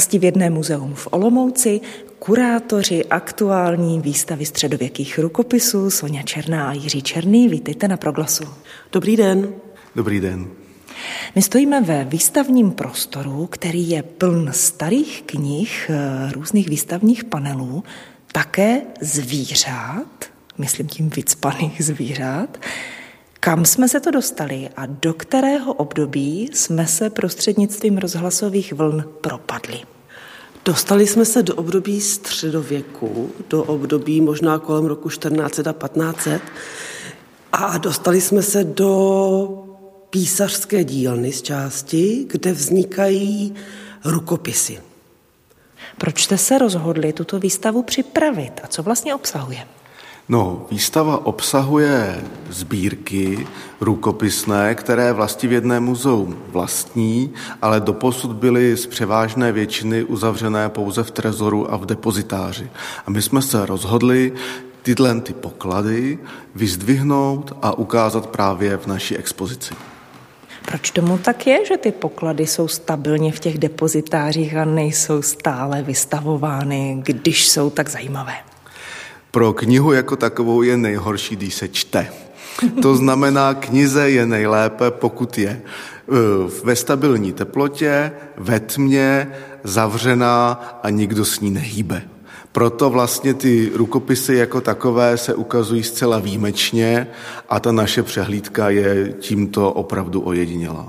Vlastivědné muzeum v Olomouci, kurátoři aktuální výstavy středověkých rukopisů Sonja Černá a Jiří Černý. Vítejte na Proglasu. Dobrý den. Dobrý den. My stojíme ve výstavním prostoru, který je pln starých knih, eh, různých výstavních panelů, také zvířat, myslím tím vycpaných zvířat. Kam jsme se to dostali a do kterého období jsme se prostřednictvím rozhlasových vln propadli? Dostali jsme se do období středověku, do období možná kolem roku 1400 a 1500 a dostali jsme se do písařské dílny z části, kde vznikají rukopisy. Proč jste se rozhodli tuto výstavu připravit a co vlastně obsahuje? No, výstava obsahuje sbírky rukopisné, které vlastivědné muzeum vlastní, ale doposud byly z převážné většiny uzavřené pouze v trezoru a v depozitáři. A my jsme se rozhodli tyhle ty poklady vyzdvihnout a ukázat právě v naší expozici. Proč tomu tak je, že ty poklady jsou stabilně v těch depozitářích a nejsou stále vystavovány, když jsou tak zajímavé? Pro knihu jako takovou je nejhorší, když se čte. To znamená, knize je nejlépe, pokud je e, ve stabilní teplotě, ve tmě, zavřená a nikdo s ní nehýbe. Proto vlastně ty rukopisy jako takové se ukazují zcela výjimečně a ta naše přehlídka je tímto opravdu ojedinělá.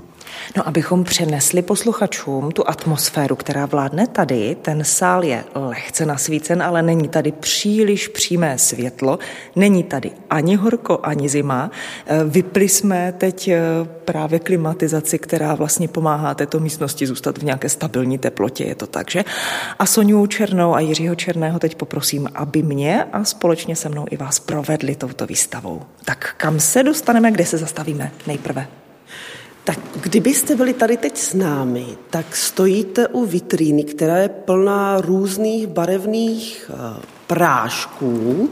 No, abychom přenesli posluchačům tu atmosféru, která vládne tady, ten sál je lehce nasvícen, ale není tady příliš přímé světlo, není tady ani horko, ani zima. E, vypli jsme teď e, právě klimatizaci, která vlastně pomáhá této místnosti zůstat v nějaké stabilní teplotě, je to tak, že? A Soniu Černou a Jiřího Černého teď poprosím, aby mě a společně se mnou i vás provedli touto výstavou. Tak kam se dostaneme, kde se zastavíme nejprve? Tak kdybyste byli tady teď s námi, tak stojíte u vitríny, která je plná různých barevných eh, prášků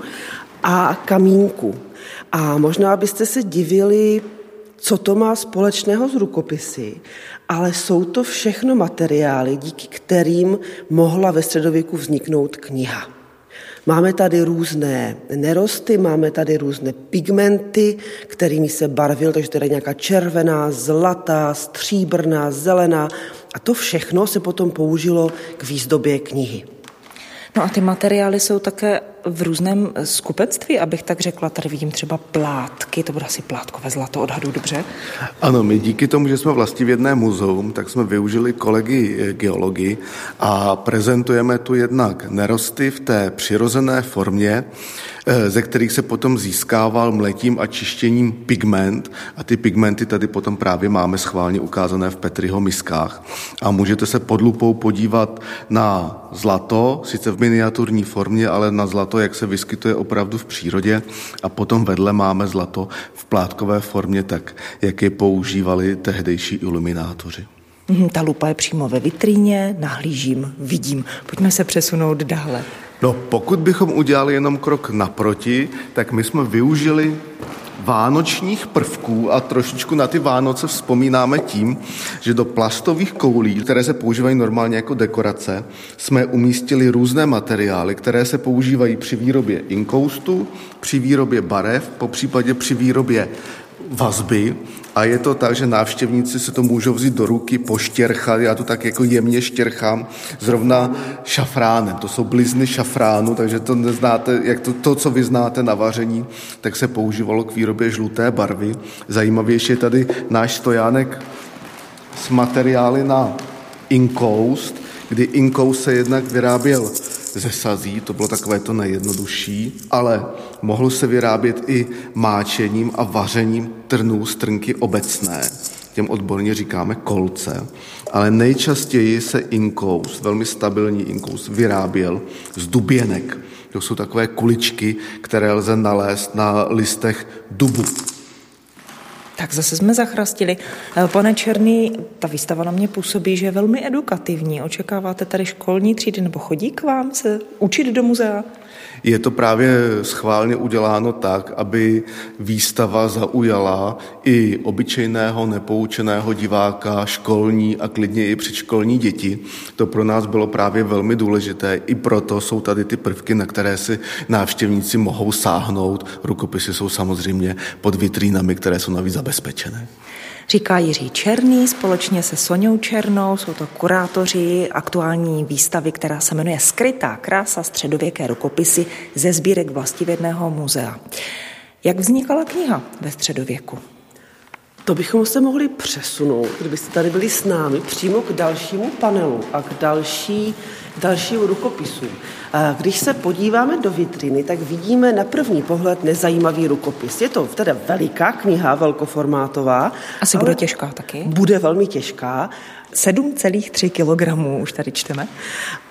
a kamínků. A možná byste se divili, co to má společného s rukopisy, ale jsou to všechno materiály, díky kterým mohla ve středověku vzniknout kniha. Máme tady různé nerosty, máme tady různé pigmenty, kterými se barvil, takže tady nějaká červená, zlatá, stříbrná, zelená. A to všechno se potom použilo k výzdobě knihy. No a ty materiály jsou také v různém skupectví, abych tak řekla. Tady vidím třeba plátky, to bude asi plátkové zlato, odhadu dobře? Ano, my díky tomu, že jsme vlastně v jedné muzeum, tak jsme využili kolegy eh, geology a prezentujeme tu jednak nerosty v té přirozené formě, eh, ze kterých se potom získával mletím a čištěním pigment a ty pigmenty tady potom právě máme schválně ukázané v Petriho miskách a můžete se pod lupou podívat na zlato, sice v miniaturní formě, ale na zlato zlato, jak se vyskytuje opravdu v přírodě a potom vedle máme zlato v plátkové formě tak, jak je používali tehdejší iluminátoři. Mhm, ta lupa je přímo ve vitríně, nahlížím, vidím. Pojďme se přesunout dále. No, pokud bychom udělali jenom krok naproti, tak my jsme využili vánočních prvků a trošičku na ty Vánoce vzpomínáme tím, že do plastových koulí, které se používají normálně jako dekorace, jsme umístili různé materiály, které se používají při výrobě inkoustu, při výrobě barev, po případě při výrobě vazby a je to tak, že návštěvníci se to můžou vzít do ruky, poštěrchat, já to tak jako jemně štěrchám, zrovna šafránem, to jsou blizny šafránu, takže to neznáte, jak to, to, co vy znáte na vaření, tak se používalo k výrobě žluté barvy. Zajímavější je tady náš stojánek s materiály na inkoust, kdy inkoust se jednak vyráběl ze sazí, to bylo takové to nejjednodušší, ale mohl se vyrábět i máčením a vařením trnů strnky obecné. Těm odborně říkáme kolce, ale nejčastěji se inkous, velmi stabilní inkous, vyráběl z duběnek. To jsou takové kuličky, které lze nalézt na listech dubu. Tak zase jsme zachrastili. Eh, pane Černý, ta výstava na mě působí, že je velmi edukativní. Očekáváte tady školní třídy nebo chodí k vám se učit do muzea? Je to právě schválně uděláno tak, aby výstava zaujala i obyčejného nepoučeného diváka, školní a klidně i předškolní děti. To pro nás bylo právě velmi důležité. I proto jsou tady ty prvky, na které si návštěvníci mohou sáhnout. Rukopisy jsou samozřejmě pod vitrínami, které jsou navíc zabezpečené. Říká Jiří Černý společně se Soňou Černou, jsou to kurátoři aktuální výstavy, která se jmenuje Skrytá krása středověké rukopisy ze sbírek vlastivědného muzea. Jak vznikala kniha ve středověku? To bychom se mohli přesunout, kdybyste tady byli s námi, přímo k dalšímu panelu a k další, dalšímu rukopisu. Když se podíváme do vitriny, tak vidíme na první pohled nezajímavý rukopis. Je to teda veliká kniha, velkoformátová. Asi bude těžká taky. Bude velmi těžká. 7,3 kg už tady čteme.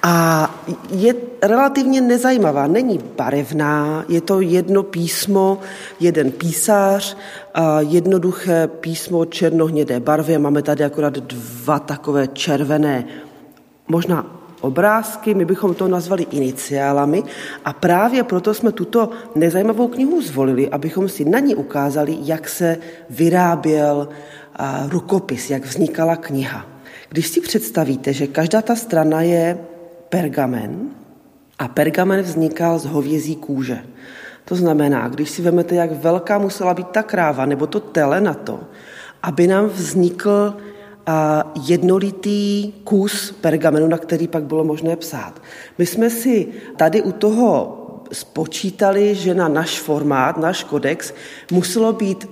A je relativně nezajímavá. Není barevná, je to jedno písmo, jeden písař, jednoduché písmo černohnědé barvy. Máme tady akorát dva takové červené, možná obrázky, my bychom to nazvali iniciálami a právě proto jsme tuto nezajímavou knihu zvolili, abychom si na ní ukázali, jak se vyráběl rukopis, jak vznikala kniha. Když si představíte, že každá ta strana je pergamen a pergamen vznikal z hovězí kůže. To znamená, když si vezmete, jak velká musela být ta kráva nebo to tele na to, aby nám vznikl jednolitý kus pergamenu, na který pak bylo možné psát. My jsme si tady u toho spočítali, že na náš formát, náš kodex, muselo být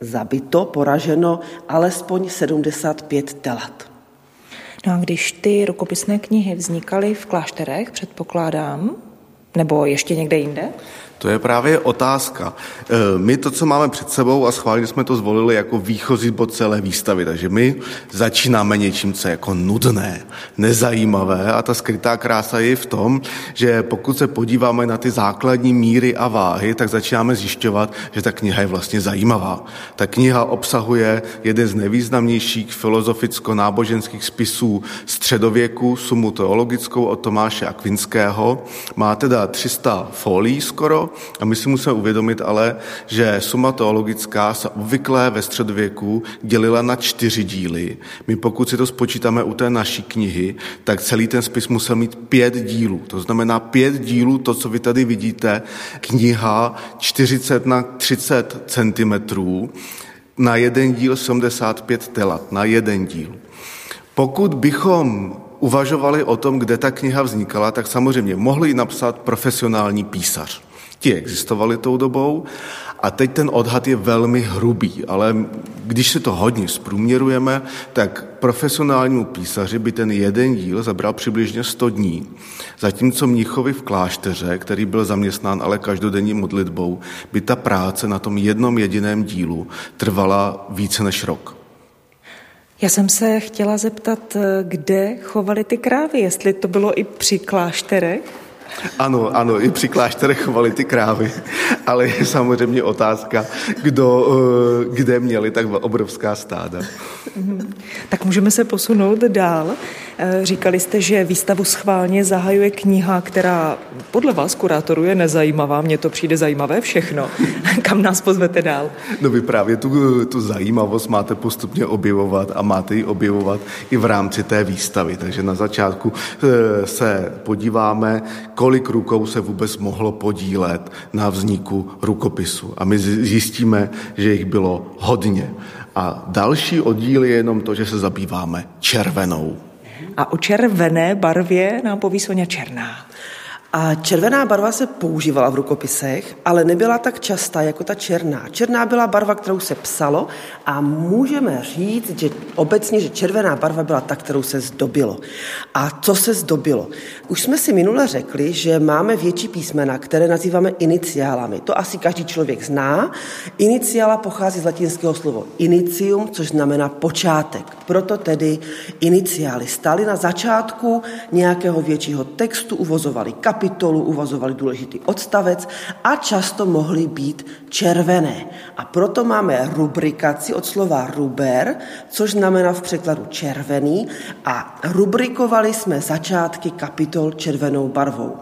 zabito, poraženo alespoň 75 telat. No a když ty rukopisné knihy vznikaly v klášterech, předpokládám, nebo ještě někde jinde? To je právě otázka. E, my to, co máme před sebou a schválně jsme to zvolili jako výchozí bod celé výstavy, takže my začínáme něčím, co je jako nudné, nezajímavé a ta skrytá krása je v tom, že pokud se podíváme na ty základní míry a váhy, tak začínáme zjišťovat, že ta kniha je vlastně zajímavá. Ta kniha obsahuje jeden z nejvýznamnějších filozoficko-náboženských spisů středověku, sumu teologickou od Tomáše Akvinského. Má teda 300 folí skoro, a my si musíme uvědomit ale, že suma teologická se obvykle ve středověku dělila na čtyři díly. My pokud si to spočítáme u té naší knihy, tak celý ten spis musel mít pět dílů. To znamená pět dílů, to, co vy tady vidíte, kniha 40 na 30 centimetrů, na jeden díl 75 telat, na jeden díl. Pokud bychom uvažovali o tom, kde ta kniha vznikala, tak samozřejmě mohli napsat profesionální písař. Ti existovali tou dobou a teď ten odhad je velmi hrubý, ale když se to hodně zprůměrujeme, tak profesionálnímu písaři by ten jeden díl zabral přibližně 100 dní, zatímco mnichovi v klášteře, který byl zaměstnán ale každodenní modlitbou, by ta práce na tom jednom jediném dílu trvala více než rok. Já jsem se chtěla zeptat, kde chovali ty krávy, jestli to bylo i při klášterech? Ano, ano, i při klášterech chovali ty krávy, ale je samozřejmě otázka, kdo, eh, kde měli tak obrovská stáda. Mhm. Tak můžeme se posunout dál. Eh, říkali jste, že výstavu schválně zahajuje kniha, která podle vás, kurátorů, je nezajímavá. Mně to přijde zajímavé všechno. Kam nás pozvete dál? No vy právě tu, tu zajímavost máte postupně objevovat a máte ji objevovat i v rámci té výstavy. Takže na začátku eh, se podíváme, kolik rukou se vůbec mohlo podílet na vzniku rukopisu. A my zjistíme, že jich bylo hodně. A další oddíl je jenom to, že se zabýváme červenou. A o červené barvě nám poví Sonja Černá. A červená barva se používala v rukopisech, ale nebyla tak častá jako ta černá. Černá byla barva, kterou se psalo a můžeme říct, že obecně, že červená barva byla ta, kterou se zdobilo. A co se zdobilo? Už jsme si minule řekli, že máme větší písmena, které nazýváme iniciálami. To asi každý člověk zná. Iniciála pochází z latinského slova inicium, což znamená počátek. Proto tedy iniciály stály na začátku nějakého většího textu, uvozovali kapitoly, kapitolu, uvazovali důležitý odstavec a často mohly být červené. A proto máme rubrikaci od slova ruber, což znamená v překladu červený a rubrikovali jsme začátky kapitol červenou barvou.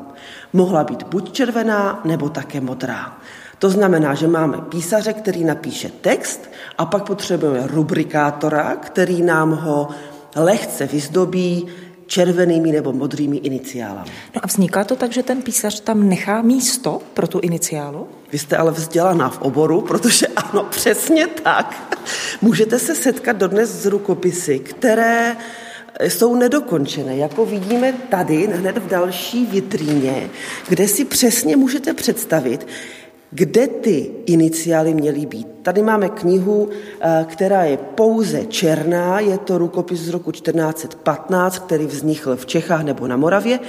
Mohla být buď červená, nebo také modrá. To znamená, že máme písaře, který napíše text a pak potřebujeme rubrikátora, který nám ho lehce vyzdobí červenými nebo modrými iniciálami. No a vzniká to tak, že ten písař tam nechá místo pro tu iniciálu? Vy jste ale vzdělaná v oboru, protože ano, přesně tak. Můžete se setkat dodnes s rukopisy, které jsou nedokončené, jako vidíme tady hned v další vitríně, kde si přesně můžete představit, kde ty iniciály měly být. Tady máme knihu, eh, která je pouze černá, je to rukopis z roku 1415, který vznikl v Čechách nebo na Moravě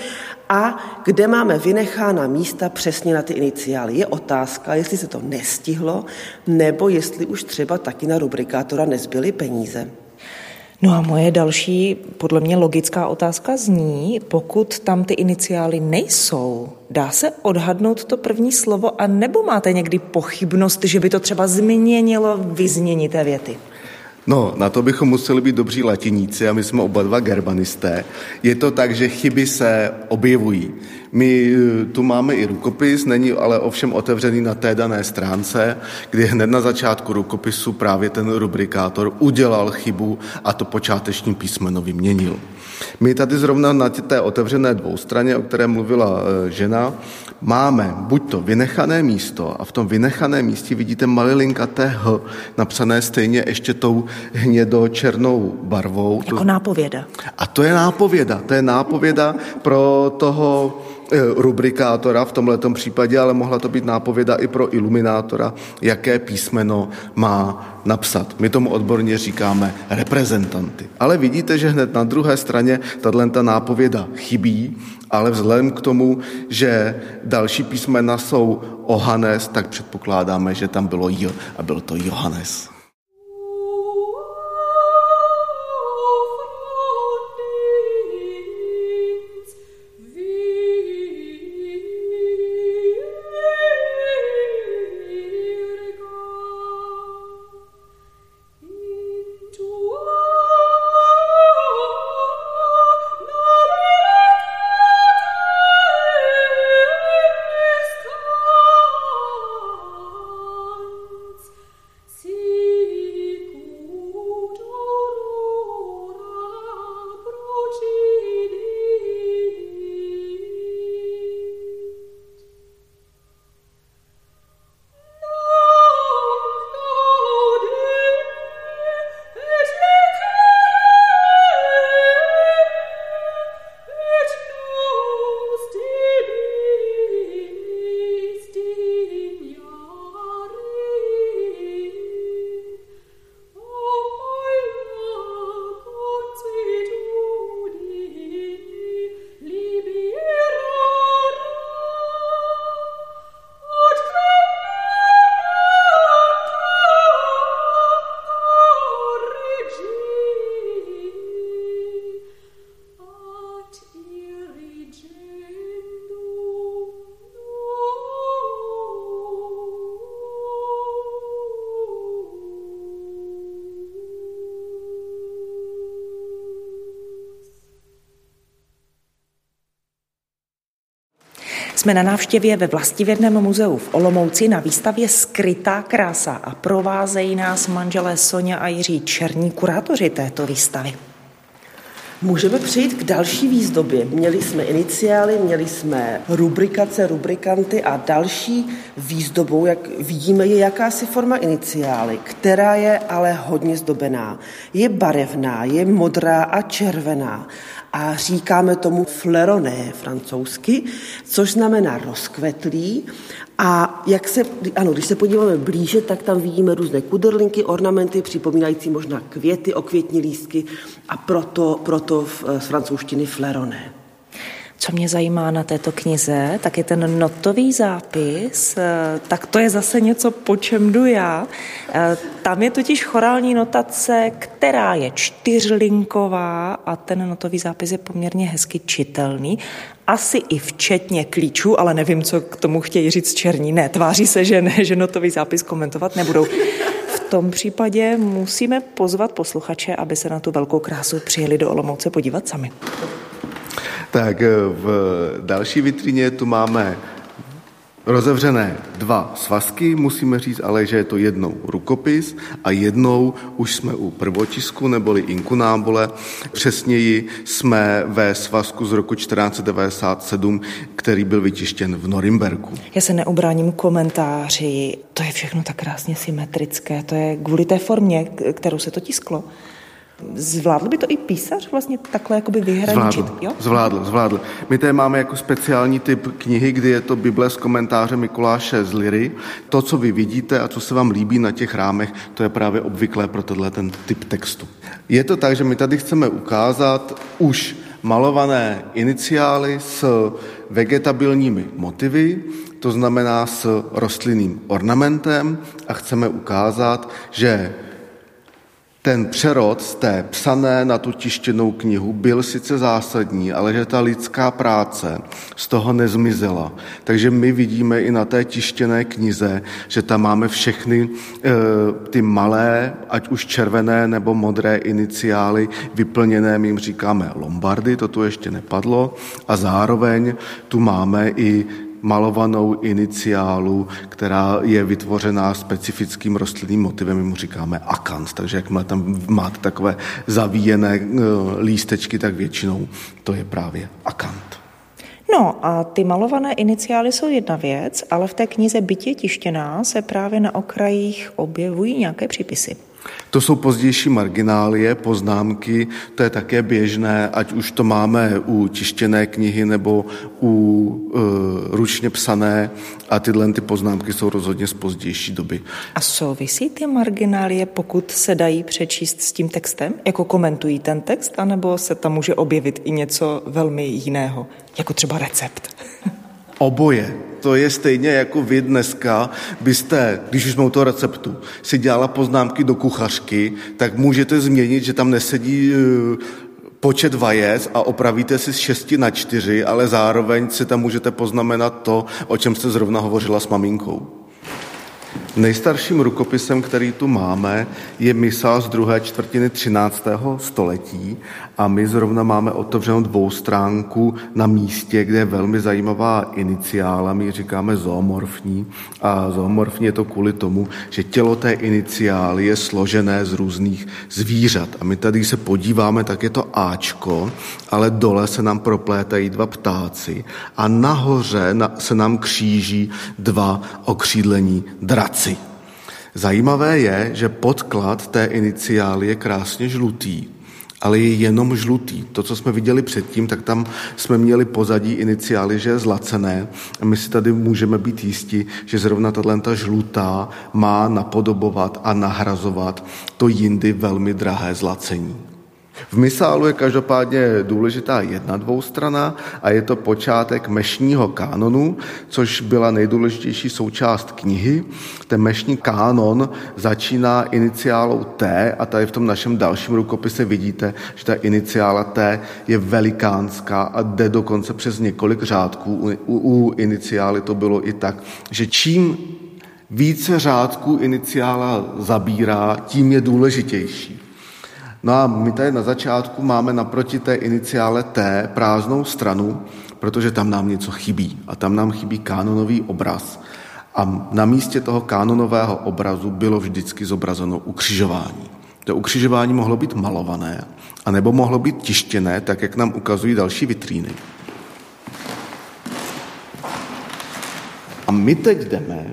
a kde máme vynechána místa přesně na ty iniciály. Je otázka, jestli se to nestihlo, nebo jestli už třeba taky na rubrikátora nezbyly peníze. No a moje další, podle mě logická otázka zní, pokud tam ty iniciály nejsou, dá se odhadnout to první slovo a nebo máte někdy pochybnost, že by to třeba změnilo vyznění té věty? No, na to bychom museli být dobří latiníci a my jsme oba dva germanisté. Je to tak, že chyby se objevují. My eh, tu máme i rukopis, není ale ovšem otevřený na té dané stránce, kdy hned na začátku rukopisu právě ten rubrikátor udělal chybu a to počáteční písmeno vyměnil. My tady zrovna na té otevřené dvoustraně, o které mluvila eh, žena, máme buď to vynechané místo a v tom vynechaném místě vidíte malilinkaté H napsané stejně ještě tou hnědo-černou barvou. Jako nápověda. A to je nápověda. To je nápověda pro toho rubrikátora v tomto případě, ale mohla to být nápověda i pro iluminátora, jaké písmeno má napsat. My tomu odborně říkáme reprezentanty. Ale vidíte, že hned na druhé straně tato nápověda chybí, ale vzhledem k tomu, že další písmena jsou Ohanes, tak předpokládáme, že tam bylo J a byl to Johannes. Jsme na návštěvě ve Vlastivědném muzeu v Olomouci na výstavě Skrytá krása a provázejí nás manželé Sonja a Jiří Černí, kurátoři této výstavy. Můžeme přejít k další výzdobě. Měli jsme iniciály, měli jsme rubrikace, rubrikanty a další výzdobou, jak vidíme, je jakási forma iniciály, která je ale hodně zdobená. Je barevná, je modrá a červená a říkáme tomu fleroné francouzsky, což znamená rozkvetlý. A jak se, ano, když se podíváme blíže, tak tam vidíme různé kudrlinky, ornamenty, připomínající možná květy, okvětní lístky a proto, proto z francouzštiny fleroné. Co mě zajímá na této knize, tak je ten notový zápis, eh, tak to je zase něco, po čem jdu já. Eh, tam je totiž chorální notace, která je čtyřlinková a ten notový zápis je poměrně hezky čitelný. Asi i včetně klíčů, ale nevím, co k tomu chtějí říct černí. Ne, tváří se, že ne, že notový zápis komentovat nebudou. V tom případě musíme pozvat posluchače, aby se na tu velkou krásu přijeli do Olomouce podívat sami. Tak eh, v další vitrině tu máme rozevřené dva svazky, musíme říct ale, že je to jednou rukopis a jednou už jsme u prvotisku neboli inkunábole. Přesněji jsme ve svazku z roku 1497, který byl vytištěn v Norimberku. Já se neubráním komentáři, to je všechno tak krásně symetrické, to je kvůli té formě, kterou se to tisklo. Zvládl by to i písař vlastně takhle jakoby vyhraničit? Zvládl, jo? zvládl, zvládl. My tady máme jako speciální typ knihy, kdy je to Bible s komentářem Mikuláše z Liry. To, co vy vidíte a co se vám líbí na těch rámech, to je právě obvyklé pro tenhle ten typ textu. Je to tak, že my tady chceme ukázat už malované iniciály s vegetabilními motivy, to znamená s rostlinným ornamentem a chceme ukázat, že ten přerod z té psané na tu tištěnou knihu byl sice zásadní, ale že ta lidská práce z toho nezmizela. Takže my vidíme i na té tištěné knize, že tam máme všechny e, ty malé, ať už červené nebo modré iniciály vyplněné, my jim říkáme lombardy, to tu ještě nepadlo, a zároveň tu máme i malovanou iniciálu, která je vytvořená specifickým rostlinným motivem, my mu říkáme akant, takže jakmile tam máte takové zavíjené eh, lístečky, tak většinou to je právě akant. No a ty malované iniciály jsou jedna věc, ale v té knize Bytě tištěná se právě na okrajích objevují nějaké přípisy. To jsou pozdější marginálie, poznámky, to je také běžné, ať už to máme u tištěné knihy nebo u e, ručně psané a tyhle ty poznámky jsou rozhodně z pozdější doby. A souvisí ty marginálie, pokud se dají přečíst s tím textem? Jako komentují ten text, anebo se tam může objevit i něco velmi jiného, jako třeba recept? Oboje to je stejně jako vy dneska byste, když už jsme u toho receptu, si dělala poznámky do kuchařky, tak můžete změnit, že tam nesedí e, počet vajec a opravíte si z 6 na 4, ale zároveň si tam můžete poznamenat to, o čem jste zrovna hovořila s maminkou. Nejstarším rukopisem, který tu máme, je misa z druhé čtvrtiny 13. století a my zrovna máme otevřenou dvoustránku na místě, kde je velmi zajímavá iniciála, my říkáme zoomorfní a zoomorfní je to kvůli tomu, že tělo té iniciály je složené z různých zvířat a my tady se podíváme, tak je to Ačko, ale dole se nám proplétají dva ptáci a nahoře se nám kříží dva okřídlení draci. Zajímavé je, že podklad té iniciály je krásně žlutý, ale je jenom žlutý. To, co jsme viděli předtím, tak tam jsme měli pozadí iniciály, že je zlacené. A my si tady můžeme být jistí, že zrovna tato žlutá má napodobovat a nahrazovat to jindy velmi drahé zlacení. V misálu je každopádně důležitá jedna dvoustrana a je to počátek mešního kánonu, což byla nejdůležitější součást knihy. Ten mešní kánon začíná iniciálou T a tady v tom našem dalším rukopise vidíte, že ta iniciála T je velikánská a jde dokonce přes několik řádků. U, u, u iniciály to bylo i tak, že čím více řádků iniciála zabírá, tím je důležitější. No a my tady na začátku máme naproti té iniciále T prázdnou stranu, protože tam nám něco chybí. A tam nám chybí kánonový obraz. A na místě toho kánonového obrazu bylo vždycky zobrazeno ukřižování. To ukřižování mohlo být malované, anebo mohlo být tištěné, tak jak nám ukazují další vitríny. A my teď jdeme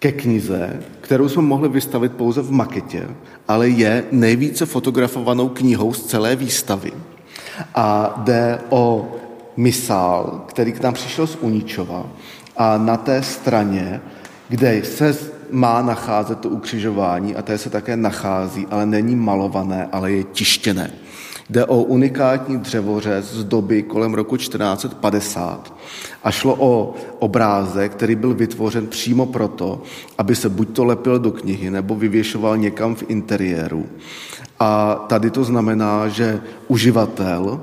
ke knize, kterou jsme mohli vystavit pouze v maketě, ale je nejvíce fotografovanou knihou z celé výstavy. A jde o misál, který k nám přišel z Uničova a na té straně, kde se má nacházet to ukřižování a té se také nachází, ale není malované, ale je tištěné. Jde o unikátní dřevořez z doby kolem roku 1450 a šlo o obrázek, který byl vytvořen přímo proto, aby se buď to lepil do knihy, nebo vyvěšoval někam v interiéru. A tady to znamená, že uživatel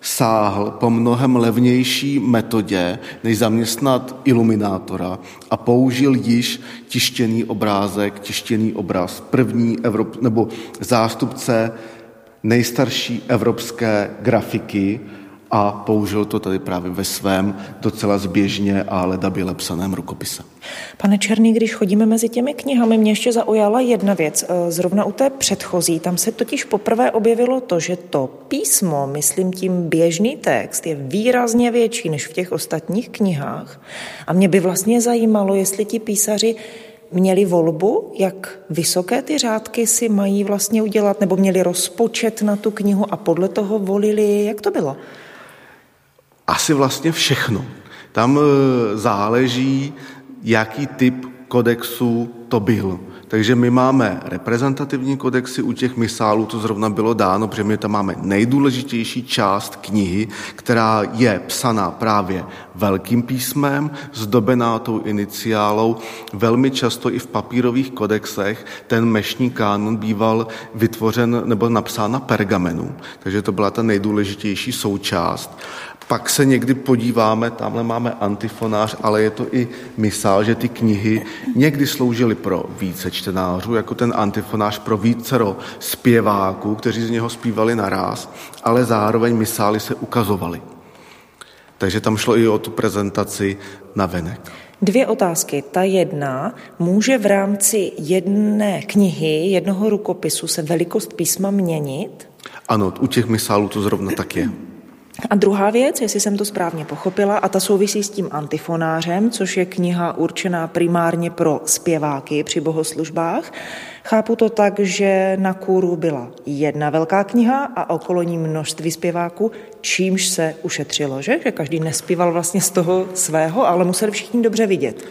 sáhl po mnohem levnější metodě, než zaměstnat iluminátora a použil již tištěný obrázek, tištěný obraz, první Evrop, nebo zástupce nejstarší evropské grafiky a použil to tady právě ve svém docela zběžně a ledabile psaném rukopise. Pane Černý, když chodíme mezi těmi knihami, mě ještě zaujala jedna věc. E, zrovna u té předchozí, tam se totiž poprvé objevilo to, že to písmo, myslím tím běžný text, je výrazně větší než v těch ostatních knihách. A mě by vlastně zajímalo, jestli ti písaři měli volbu, jak vysoké ty řádky si mají vlastně udělat, nebo měli rozpočet na tu knihu a podle toho volili, jak to bylo? Asi vlastně všechno. Tam e, záleží, jaký typ kodexu to byl. Takže my máme reprezentativní kodexy, u těch misálů to zrovna bylo dáno, protože my tam máme nejdůležitější část knihy, která je psaná právě velkým písmem, zdobená tou iniciálou. Velmi často i v papírových kodexech ten mešní kánon býval vytvořen nebo napsán na pergamenu. Takže to byla ta nejdůležitější součást. Pak se někdy podíváme, tamhle máme antifonář, ale je to i misál, že ty knihy někdy sloužily pro více čtenářů, jako ten antifonář pro vícero zpěváků, kteří z něho zpívali naraz, ale zároveň misály se ukazovaly. Takže tam šlo i o tu prezentaci na venek. Dvě otázky. Ta jedna, může v rámci jedné knihy, jednoho rukopisu se velikost písma měnit? Ano, u těch misálů to zrovna tak je. A druhá věc, jestli jsem to správně pochopila, a ta souvisí s tím antifonářem, což je kniha určená primárně pro zpěváky při bohoslužbách. Chápu to tak, že na kůru byla jedna velká kniha a okolo ní množství zpěváků, čímž se ušetřilo, že? Že každý nespíval vlastně z toho svého, ale museli všichni dobře vidět.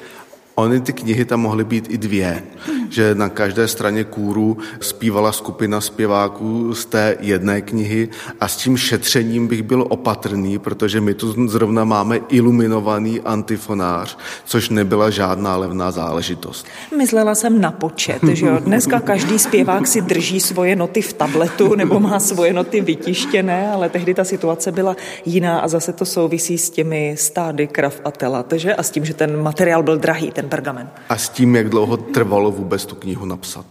Ony ty knihy tam mohly být i dvě, že na každé straně kůru zpívala skupina zpěváků z té jedné knihy a s tím šetřením bych byl opatrný, protože my tu zrovna máme iluminovaný antifonář, což nebyla žádná levná záležitost. Myslela jsem na počet, že jo? Dneska každý zpěvák si drží svoje noty v tabletu nebo má svoje noty vytištěné, ale tehdy ta situace byla jiná a zase to souvisí s těmi stády krav a telat, že? A s tím, že ten materiál byl drahý, ten pergamen. A s tím, jak dlouho trvalo vůbec tu knihu napsat.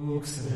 Lux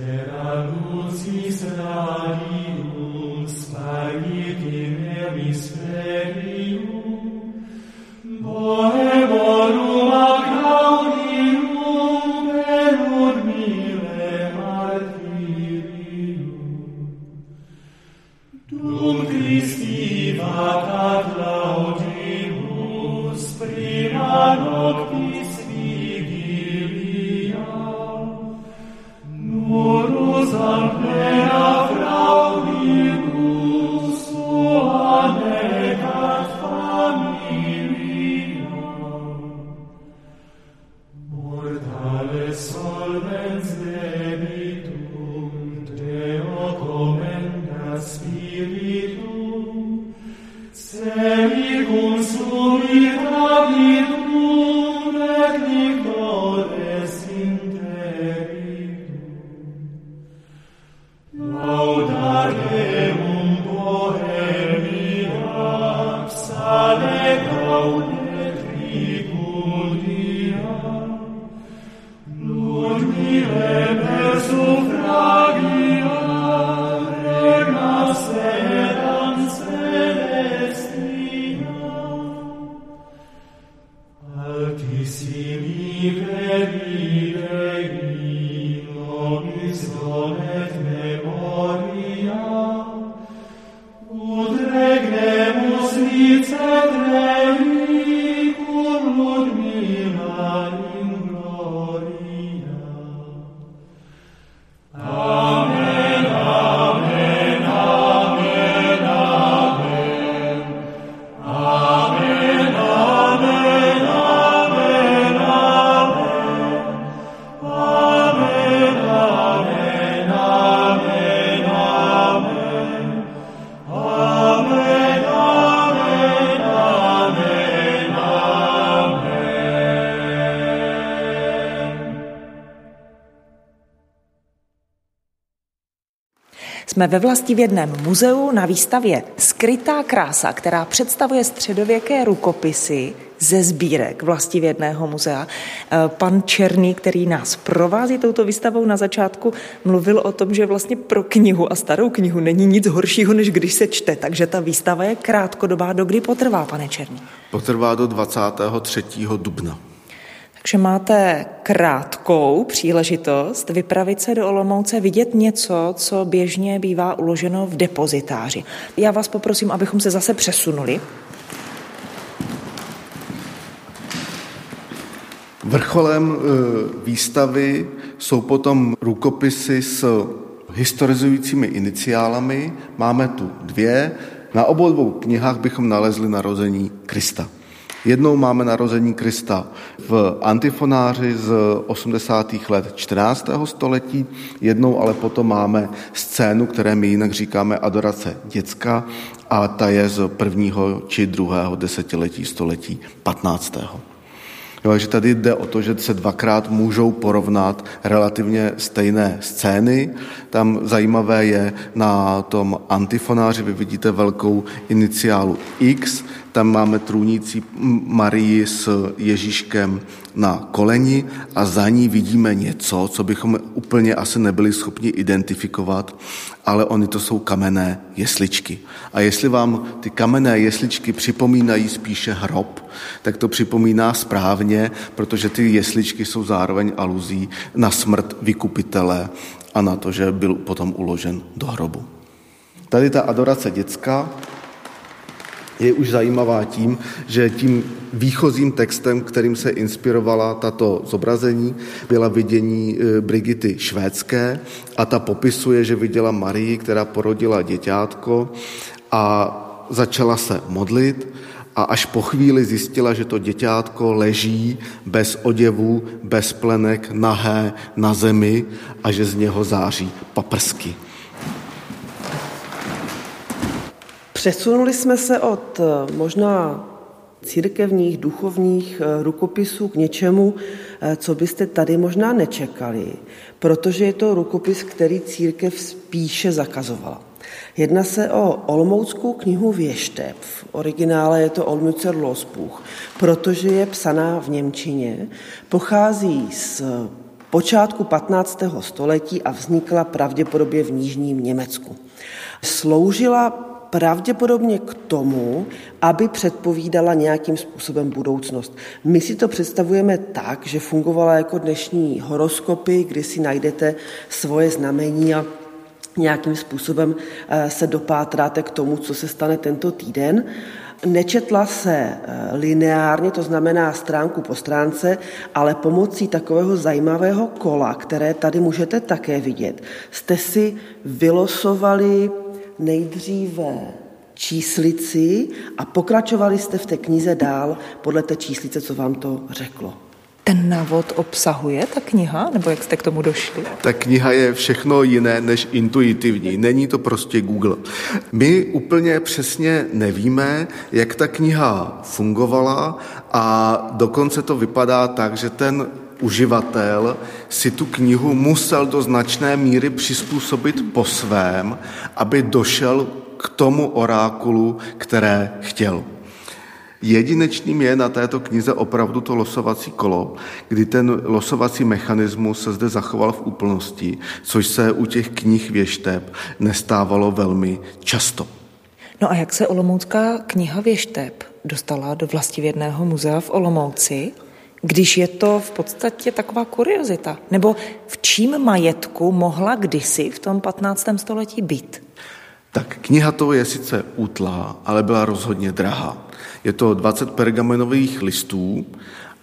Jsme ve vlastivědném muzeu na výstavě Skrytá krása, která představuje středověké rukopisy ze sbírek vlastivědného muzea. Eh, pan Černý, který nás provází touto výstavou na začátku, mluvil o tom, že vlastně pro knihu a starou knihu není nic horšího, než když se čte, takže ta výstava je krátkodobá. Do kdy potrvá, pane Černý? Potrvá do 23. dubna. Takže máte krátkou příležitost vypravit se do Olomouce, vidět něco, co běžně bývá uloženo v depozitáři. Já vás poprosím, abychom se zase přesunuli. Vrcholem e, výstavy jsou potom rukopisy s historizujícími iniciálami. Máme tu dvě. Na obou dvou knihách bychom nalezli narození Krista. Jednou máme narození Krista v antifonáři z 80. let 14. století, jednou ale potom máme scénu, které my jinak říkáme adorace děcka a ta je z prvního či druhého desetiletí století 15. Jo, takže tady jde o to, že se dvakrát můžou porovnat relativně stejné scény. Tam zajímavé je na tom antifonáři, vy vidíte velkou iniciálu X, tam máme trůnící Marii s Ježíškem na koleni a za ní vidíme něco, co bychom úplně asi nebyli schopni identifikovat, ale oni to jsou kamenné jesličky. A jestli vám ty kamenné jesličky připomínají spíše hrob, tak to připomíná správně, protože ty jesličky jsou zároveň aluzí na smrt vykupitele a na to, že byl potom uložen do hrobu. Tady ta adorace dětská je už zajímavá tím, že tím výchozím textem, kterým se inspirovala tato zobrazení, byla vidění e, Brigity švédské a ta popisuje, že viděla Marii, která porodila děťátko a začala se modlit a až po chvíli zjistila, že to děťátko leží bez oděvu, bez plenek, nahé na zemi a že z něho září paprsky. Přesunuli jsme se od eh, možná církevních, duchovních eh, rukopisů k něčemu, eh, co byste tady možná nečekali, protože je to rukopis, který církev spíše zakazovala. Jedná se o Olmouckou knihu Věšteb. V originále je to Olmützer Losbuch, protože je psaná v Němčině, pochází z počátku 15. století a vznikla pravděpodobně v Nížním Německu. Sloužila pravděpodobně k tomu, aby předpovídala nějakým způsobem budoucnost. My si to představujeme tak, že fungovala jako dnešní horoskopy, kdy si najdete svoje znamení a nějakým způsobem eh, se dopátráte k tomu, co se stane tento týden. Nečetla se eh, lineárně, to znamená stránku po stránce, ale pomocí takového zajímavého kola, které tady můžete také vidět, jste si vylosovali nejdříve číslici a pokračovali jste v té knize dál podle té číslice, co vám to řeklo. Ten návod obsahuje ta kniha, nebo jak jste k tomu došli? Ta kniha je všechno jiné než intuitivní. Není to prostě Google. My úplně přesně nevíme, jak ta kniha fungovala a dokonce to vypadá tak, že ten uživatel si tu knihu musel do značné míry přizpůsobit po svém, aby došel k tomu orákulu, které chtěl. Jedinečným je na této knize opravdu to losovací kolo, kdy ten losovací mechanismus se zde zachoval v úplnosti, což se u těch knih věšteb nestávalo velmi často. No a jak se Olomoucká kniha věšteb dostala do vlastivědného muzea v Olomouci? Když je to v podstatě taková kuriozita? Nebo v čím majetku mohla kdysi v tom 15. století být? Tak kniha to je sice útlá, ale byla rozhodně drahá. Je to 20 pergamenových listů,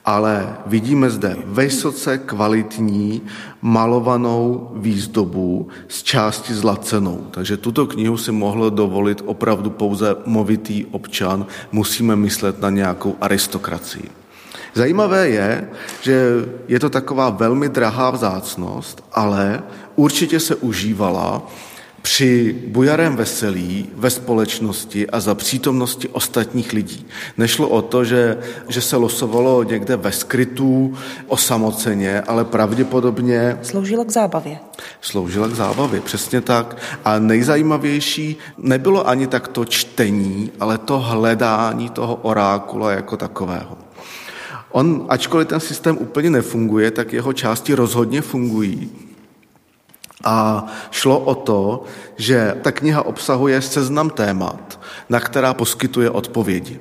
ale vidíme zde vysoce kvalitní malovanou výzdobu z části zlacenou. Takže tuto knihu si mohl dovolit opravdu pouze movitý občan. Musíme myslet na nějakou aristokracii. Zajímavé je, že je to taková velmi drahá vzácnost, ale určitě se užívala při bujarém veselí ve společnosti a za přítomnosti ostatních lidí. Nešlo o to, že, že se losovalo někde ve skrytu, osamoceně, ale pravděpodobně... Sloužilo k zábavě. Sloužila k zábavě, přesně tak. A nejzajímavější nebylo ani tak to čtení, ale to hledání toho orákula jako takového. On, ačkoliv ten systém úplně nefunguje, tak jeho části rozhodně fungují. A šlo o to, že ta kniha obsahuje seznam témat, na která poskytuje odpovědi.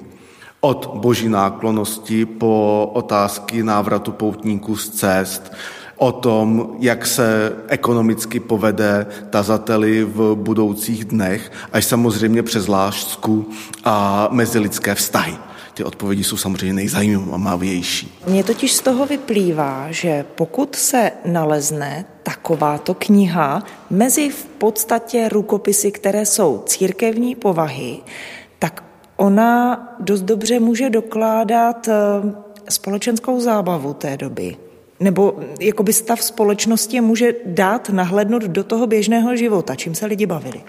Od boží náklonosti po otázky návratu poutníků z cest, o tom, jak se ekonomicky povede tazateli v budoucích dnech, až samozřejmě přes lásku a mezilidské vztahy ty odpovědi jsou samozřejmě nejzajímavější. Mně totiž z toho vyplývá, že pokud se nalezne takováto kniha mezi v podstatě rukopisy, které jsou církevní povahy, tak ona dost dobře může dokládat eh, společenskou zábavu té doby. Nebo jakoby stav společnosti může dát nahlednout do toho běžného života, čím se lidi bavili.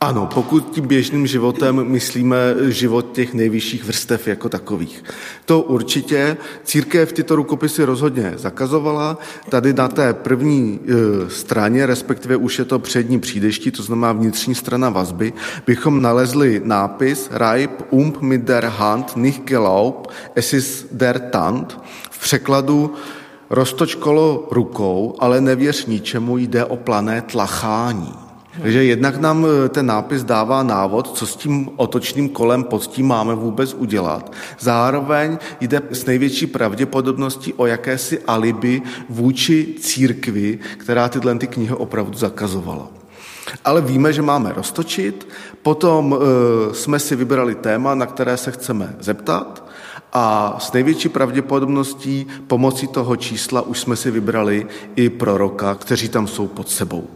Ano, pokud tím běžným životem myslíme život těch nejvyšších vrstev jako takových. To určitě církev tyto rukopisy rozhodně zakazovala. Tady na té první e, straně, respektive už je to přední přídeští, to znamená vnitřní strana vazby, bychom nalezli nápis Reib um mit der Hand nicht gelaubt, es ist der Tand. V překladu roztoč kolo rukou, ale nevěř ničemu, jde o plané tlachání. Takže jednak nám e, ten nápis dává návod, co s tím otočným kolem pod tím máme vůbec udělat. Zároveň jde s největší pravděpodobností o jakési alibi vůči církvi, která tyhle ty knihy opravdu zakazovala. Ale víme, že máme roztočit, potom e, jsme si vybrali téma, na které se chceme zeptat a s největší pravděpodobností pomocí toho čísla už jsme si vybrali i proroka, kteří tam jsou pod sebou.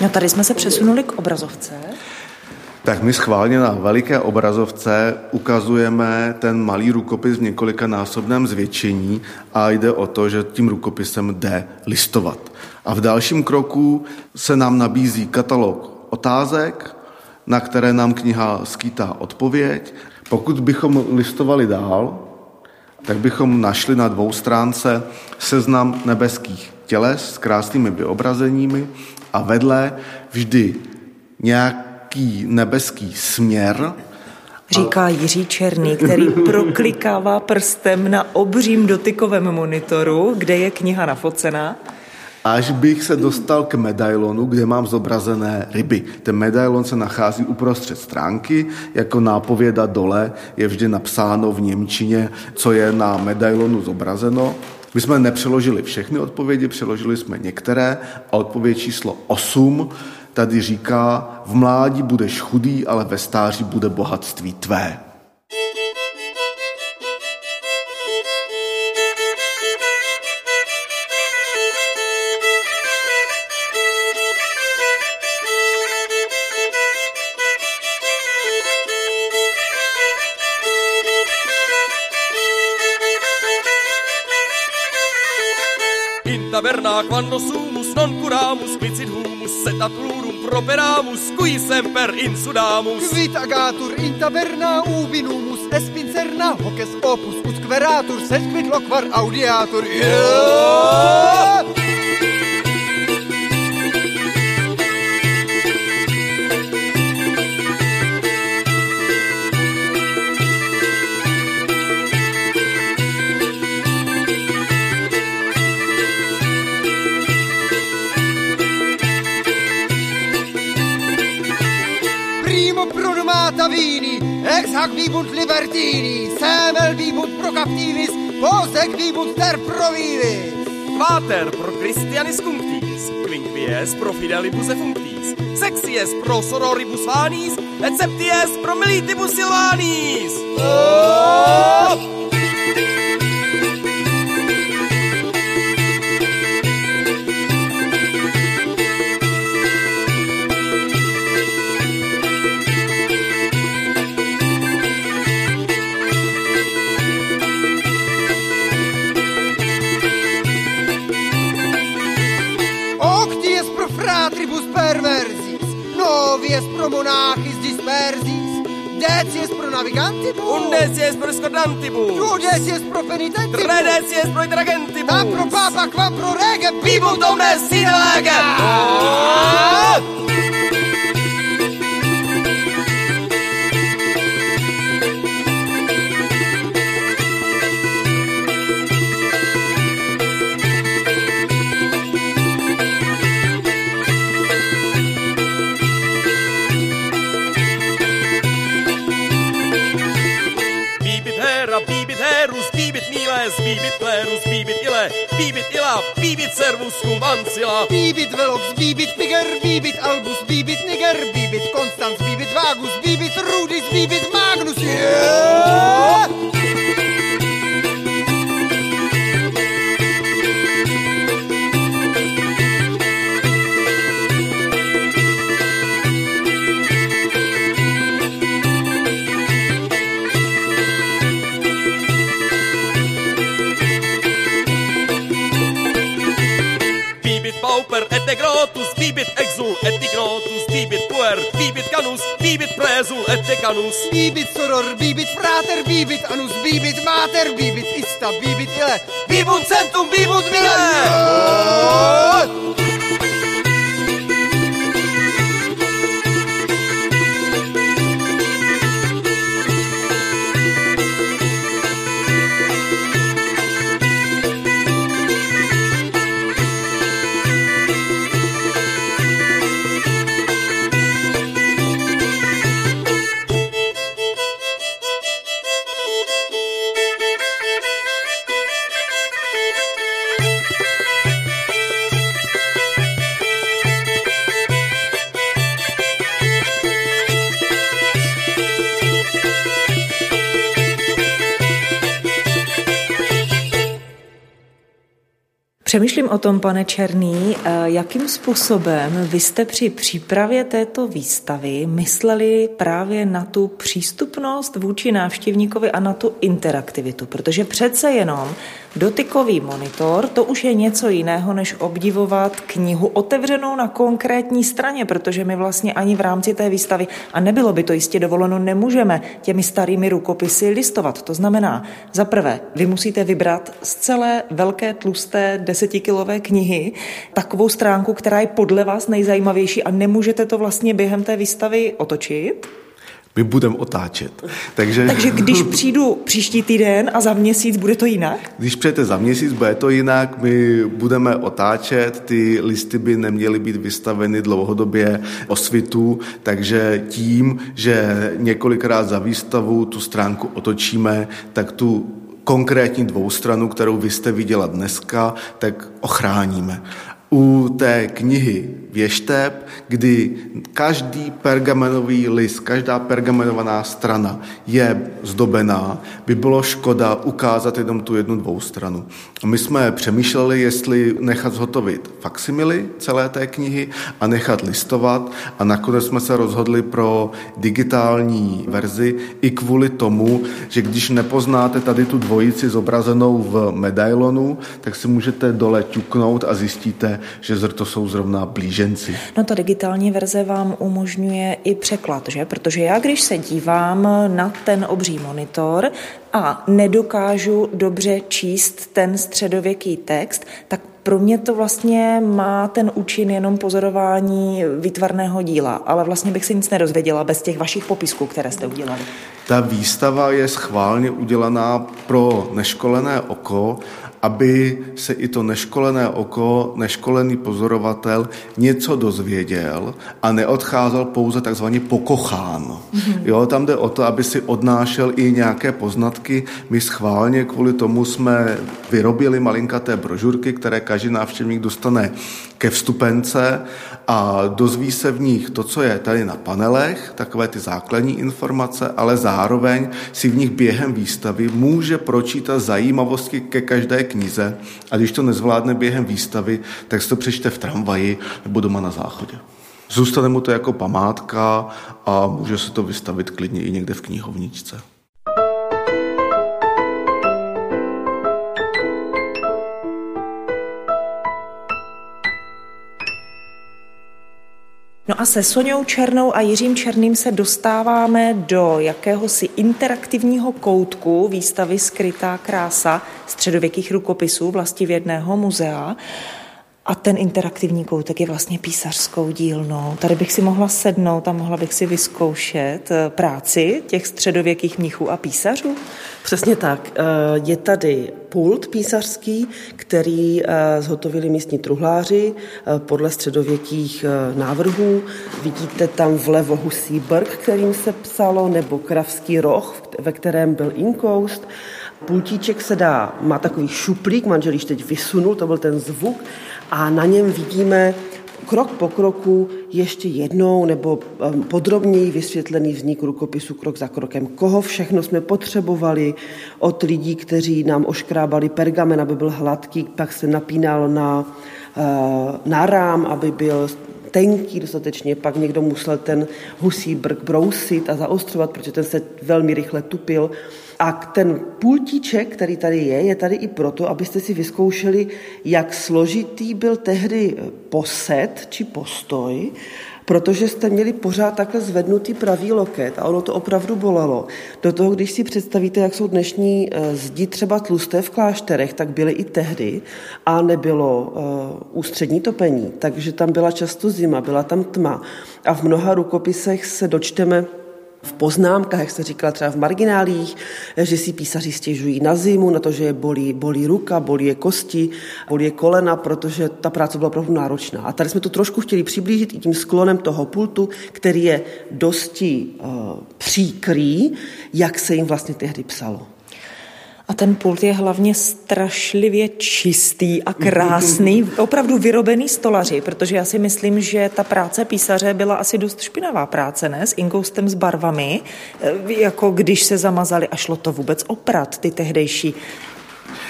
No tady jsme se přesunuli k obrazovce. Tak my schválně na veliké obrazovce ukazujeme ten malý rukopis v několika násobném zvětšení a jde o to, že tím rukopisem jde listovat. A v dalším kroku se nám nabízí katalog otázek, na které nám kniha skýtá odpověď. Pokud bychom listovali dál, tak bychom našli na dvou stránce seznam nebeských těles s krásnými vyobrazeními a vedle vždy nějaký nebeský směr. Říká Jiří Černý, který proklikává prstem na obřím dotykovém monitoru, kde je kniha nafocená. Až bych se dostal k medailonu, kde mám zobrazené ryby. Ten medailon se nachází uprostřed stránky, jako nápověda dole je vždy napsáno v Němčině, co je na medailonu zobrazeno. My jsme nepřeložili všechny odpovědi, přeložili jsme některé a odpověď číslo 8 tady říká, v mládí budeš chudý, ale ve stáří bude bohatství tvé. Taverna quando sumus non curamus quicit humus atlurum properamus qui semper insudamus Vitagatur in taverna ubi numus espincerna hoces opus usqueratur sesquid loquar audiatur yeah! Savini, ex hac vibunt libertini, semel vibunt pro captivis, pos ec vibunt ter provivis. Pater pro Christianis cunctis, quinquies pro fidelibus effunctis, sexies pro sororibus anis, et septies pro militibus silvanis. Oh! tribus perversis, novies pro monachis dispersis, decies pro navigantibus, undecies pro scornantibus, dudecies pro penitentibus, tredecies pro intragentibus, tam pro papa, quam pro rege, bibum domestina lege! Oh! Miles, bibit plerus, bibit ile, bibit illa, bibit servus cum ansila. Bibit velox, bibit piger, bibit albus, bibit niger, bibit constans, bibit vagus, bibit rudis, bibit magnus. Yeah! de grotus bibit exul et de grotus bibit puer bibit canus bibit presul et de canus bibit soror bibit frater bibit anus bibit mater bibit ista bibit ile eh. Vivunt centum bibunt mille! O tom, pane Černý, eh, jakým způsobem vy jste při přípravě této výstavy mysleli právě na tu přístupnost vůči návštěvníkovi a na tu interaktivitu, protože přece jenom dotykový monitor, to už je něco jiného, než obdivovat knihu otevřenou na konkrétní straně, protože my vlastně ani v rámci té výstavy, a nebylo by to jistě dovoleno, nemůžeme těmi starými rukopisy listovat. To znamená, za prvé, vy musíte vybrat z celé velké tlusté desetikilové knihy takovou stránku, která je podle vás nejzajímavější a nemůžete to vlastně během té výstavy otočit? My budeme otáčet. Takže, Takže když přijdu příští týden a za měsíc, bude to jinak? Když přijete za měsíc, bude to jinak, my budeme otáčet, ty listy by neměly být vystaveny dlouhodobě osvitu, takže tím, že několikrát za výstavu tu stránku otočíme, tak tu konkrétní dvoustranu, kterou vy jste viděla dneska, tak ochráníme. U té knihy Věšteb, kdy každý pergamenový list, každá pergamenovaná strana je zdobená, by bylo škoda ukázat jenom tu jednu dvoustranu. My jsme přemýšleli, jestli nechat zhotovit faksimily celé té knihy a nechat listovat a nakonec jsme se rozhodli pro digitální verzi i kvůli tomu, že když nepoznáte tady tu dvojici zobrazenou v medailonu, tak si můžete dole ťuknout a zjistíte, že to jsou zrovna blíženci. No ta digitální verze vám umožňuje i překlad, že? Protože já, když se dívám na ten obří monitor a nedokážu dobře číst ten středověký text, tak pro mě to vlastně má ten účin jenom pozorování výtvarného díla, ale vlastně bych si nic nedozvěděla bez těch vašich popisků, které jste udělali. Ta výstava je schválně udělaná pro neškolené oko aby se i to neškolené oko, neškolený pozorovatel něco dozvěděl a neodcházel pouze takzvaně pokochán. Mm-hmm. Jo, tam jde o to, aby si odnášel i nějaké poznatky. My schválně kvůli tomu jsme vyrobili malinkaté brožurky, které každý návštěvník dostane ke vstupence a dozví se v nich to, co je tady na panelech, takové ty základní informace, ale zároveň si v nich během výstavy může pročítat zajímavosti ke každé knize a když to nezvládne během výstavy, tak si to přečte v tramvaji nebo doma na záchodě. Zůstane mu to jako památka a může se to vystavit klidně i někde v knihovničce. No a se Soňou Černou a Jiřím Černým se dostáváme do jakéhosi interaktivního koutku výstavy Skrytá krása středověkých rukopisů vlastivědného muzea. A ten interaktivní koutek je vlastně písařskou dílnou. Tady bych si mohla sednout a mohla bych si vyzkoušet eh, práci těch středověkých mnichů a písařů. Přesně tak. Eh, je tady pult písařský, který eh, zhotovili místní truhláři podle středověkých návrhů. Vidíte tam vlevo husí brk, kterým se psalo, nebo kravský roh, ve kterém byl inkoust. Pultíček se dá, má takový šuplík, manžel již teď vysunul, to byl ten zvuk, a na něm vidíme krok po kroku ještě jednou nebo podrobněji vysvětlený vznik rukopisu krok za krokem. Koho všechno jsme potřebovali od lidí, kteří nám oškrábali pergamen, aby byl hladký, pak se napínal na, uh, na rám, aby byl tenký dostatečně, pak někdo musel ten husí brk brousit a zaostřovat, protože ten se velmi rychle tupil. A ten pultíček, který tady je, je tady i proto, abyste si vyzkoušeli, jak složitý byl tehdy poset či postoj, protože jste měli pořád takhle zvednutý pravý loket a ono to opravdu bolelo. Do toho, když si představíte, jak jsou dnešní eh, zdi třeba tlusté v klášterech, tak byly i tehdy a nebylo uh, ústřední topení, takže tam byla často zima, byla tam tma a v mnoha rukopisech se dočteme v poznámkách, jak se říkala třeba v marginálích, že si písaři stěžují na zimu, na to, že je bolí, bolí ruka, bolí je kosti, bolí je kolena, protože ta práce byla opravdu náročná. A tady jsme to trošku chtěli přiblížit i tím sklonem toho pultu, který je dosti uh, příkrý, jak se jim vlastně tehdy psalo. A ten pult je hlavně strašlivě čistý a krásný, opravdu vyrobený stolaři, protože já si myslím, že ta práce písaře byla asi dost špinavá práce, ne? S inkoustem, s barvami, e, jako když se zamazali a šlo to vůbec oprat, ty tehdejší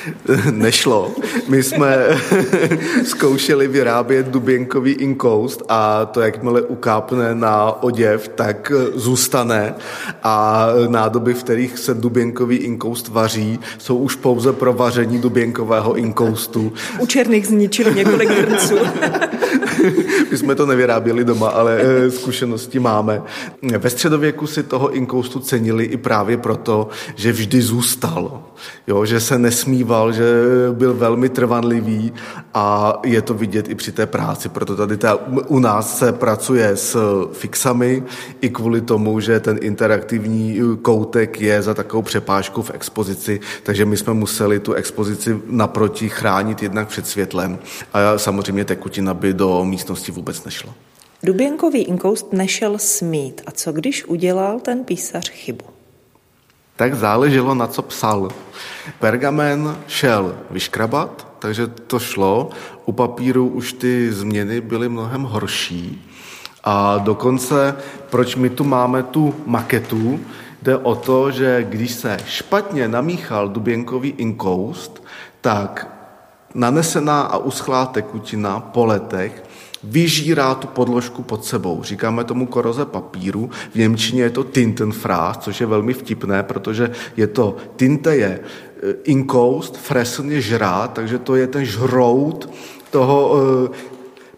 Nešlo. My jsme zkoušeli vyrábět duběnkový inkoust a to, jakmile ukápne na oděv, tak zůstane a nádoby, v kterých se duběnkový inkoust vaří, jsou už pouze pro vaření duběnkového inkoustu. U černých zničili několik hrnců. My jsme to nevyráběli doma, ale eh, zkušenosti máme. Ve středověku si toho inkoustu cenili i právě proto, že vždy zůstal. Jo, že se nesmíval, že byl velmi trvanlivý a je to vidět i při té práci. Proto tady ta, u nás se pracuje s fixami i kvůli tomu, že ten interaktivní koutek je za takovou přepážku v expozici, takže my jsme museli tu expozici naproti chránit jednak před světlem a samozřejmě tekutina by do místnosti vůbec nešla. Duběnkový inkoust nešel smít. A co když udělal ten písař chybu? Tak záleželo, na co psal. Pergamen šel vyškrabat, takže to šlo. U papíru už ty změny byly mnohem horší. A dokonce, proč my tu máme tu maketu, jde o to, že když se špatně namíchal duběnkový inkoust, tak nanesená a uschlá tekutina po letech vyžírá tu podložku pod sebou. Říkáme tomu koroze papíru. V Němčině je to Tintenfraß, což je velmi vtipné, protože je to, tinte je eh, inkoust, fresen je žrát, takže to je ten žrout toho eh,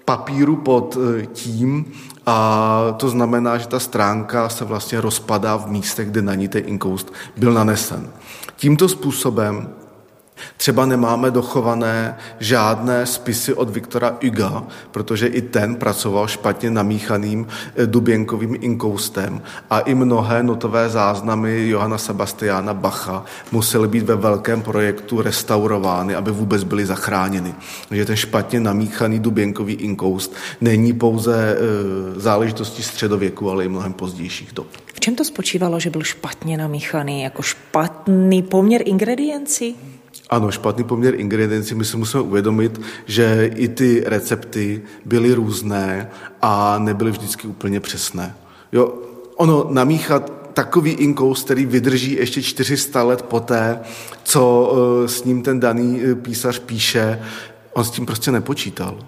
papíru pod eh, tím a to znamená, že ta stránka se vlastně rozpadá v místech, kde na ní ten inkoust byl nanesen. Tímto způsobem Třeba nemáme dochované žádné spisy od Viktora Uga, protože i ten pracoval špatně namíchaným eh, duběnkovým inkoustem a i mnohé notové záznamy Johana Sebastiana Bacha musely být ve velkém projektu restaurovány, aby vůbec byly zachráněny. Takže ten špatně namíchaný duběnkový inkoust není pouze eh, záležitostí středověku, ale i mnohem pozdějších dob. V čem to spočívalo, že byl špatně namíchaný? Jako špatný poměr ingrediencí? Ano, špatný poměr ingrediencí, my si musíme uvědomit, že i ty recepty byly různé a nebyly vždycky úplně přesné. Jo, ono namíchat takový inkous, který vydrží ještě 400 let poté, co eh, s ním ten daný eh, písař píše, On s tím prostě nepočítal.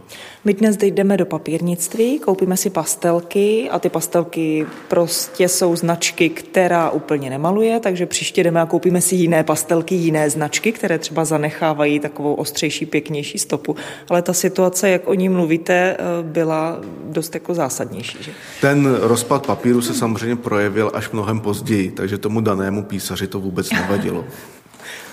My dnes jdeme do papírnictví, koupíme si pastelky a ty pastelky prostě jsou značky, která úplně nemaluje, takže příště jdeme a koupíme si jiné pastelky, jiné značky, které třeba zanechávají takovou ostřejší, pěknější stopu. Ale ta situace, jak o ní mluvíte, eh, byla dost jako zásadnější. Že? Ten rozpad papíru se samozřejmě projevil až mnohem později, takže tomu danému písaři to vůbec nevadilo.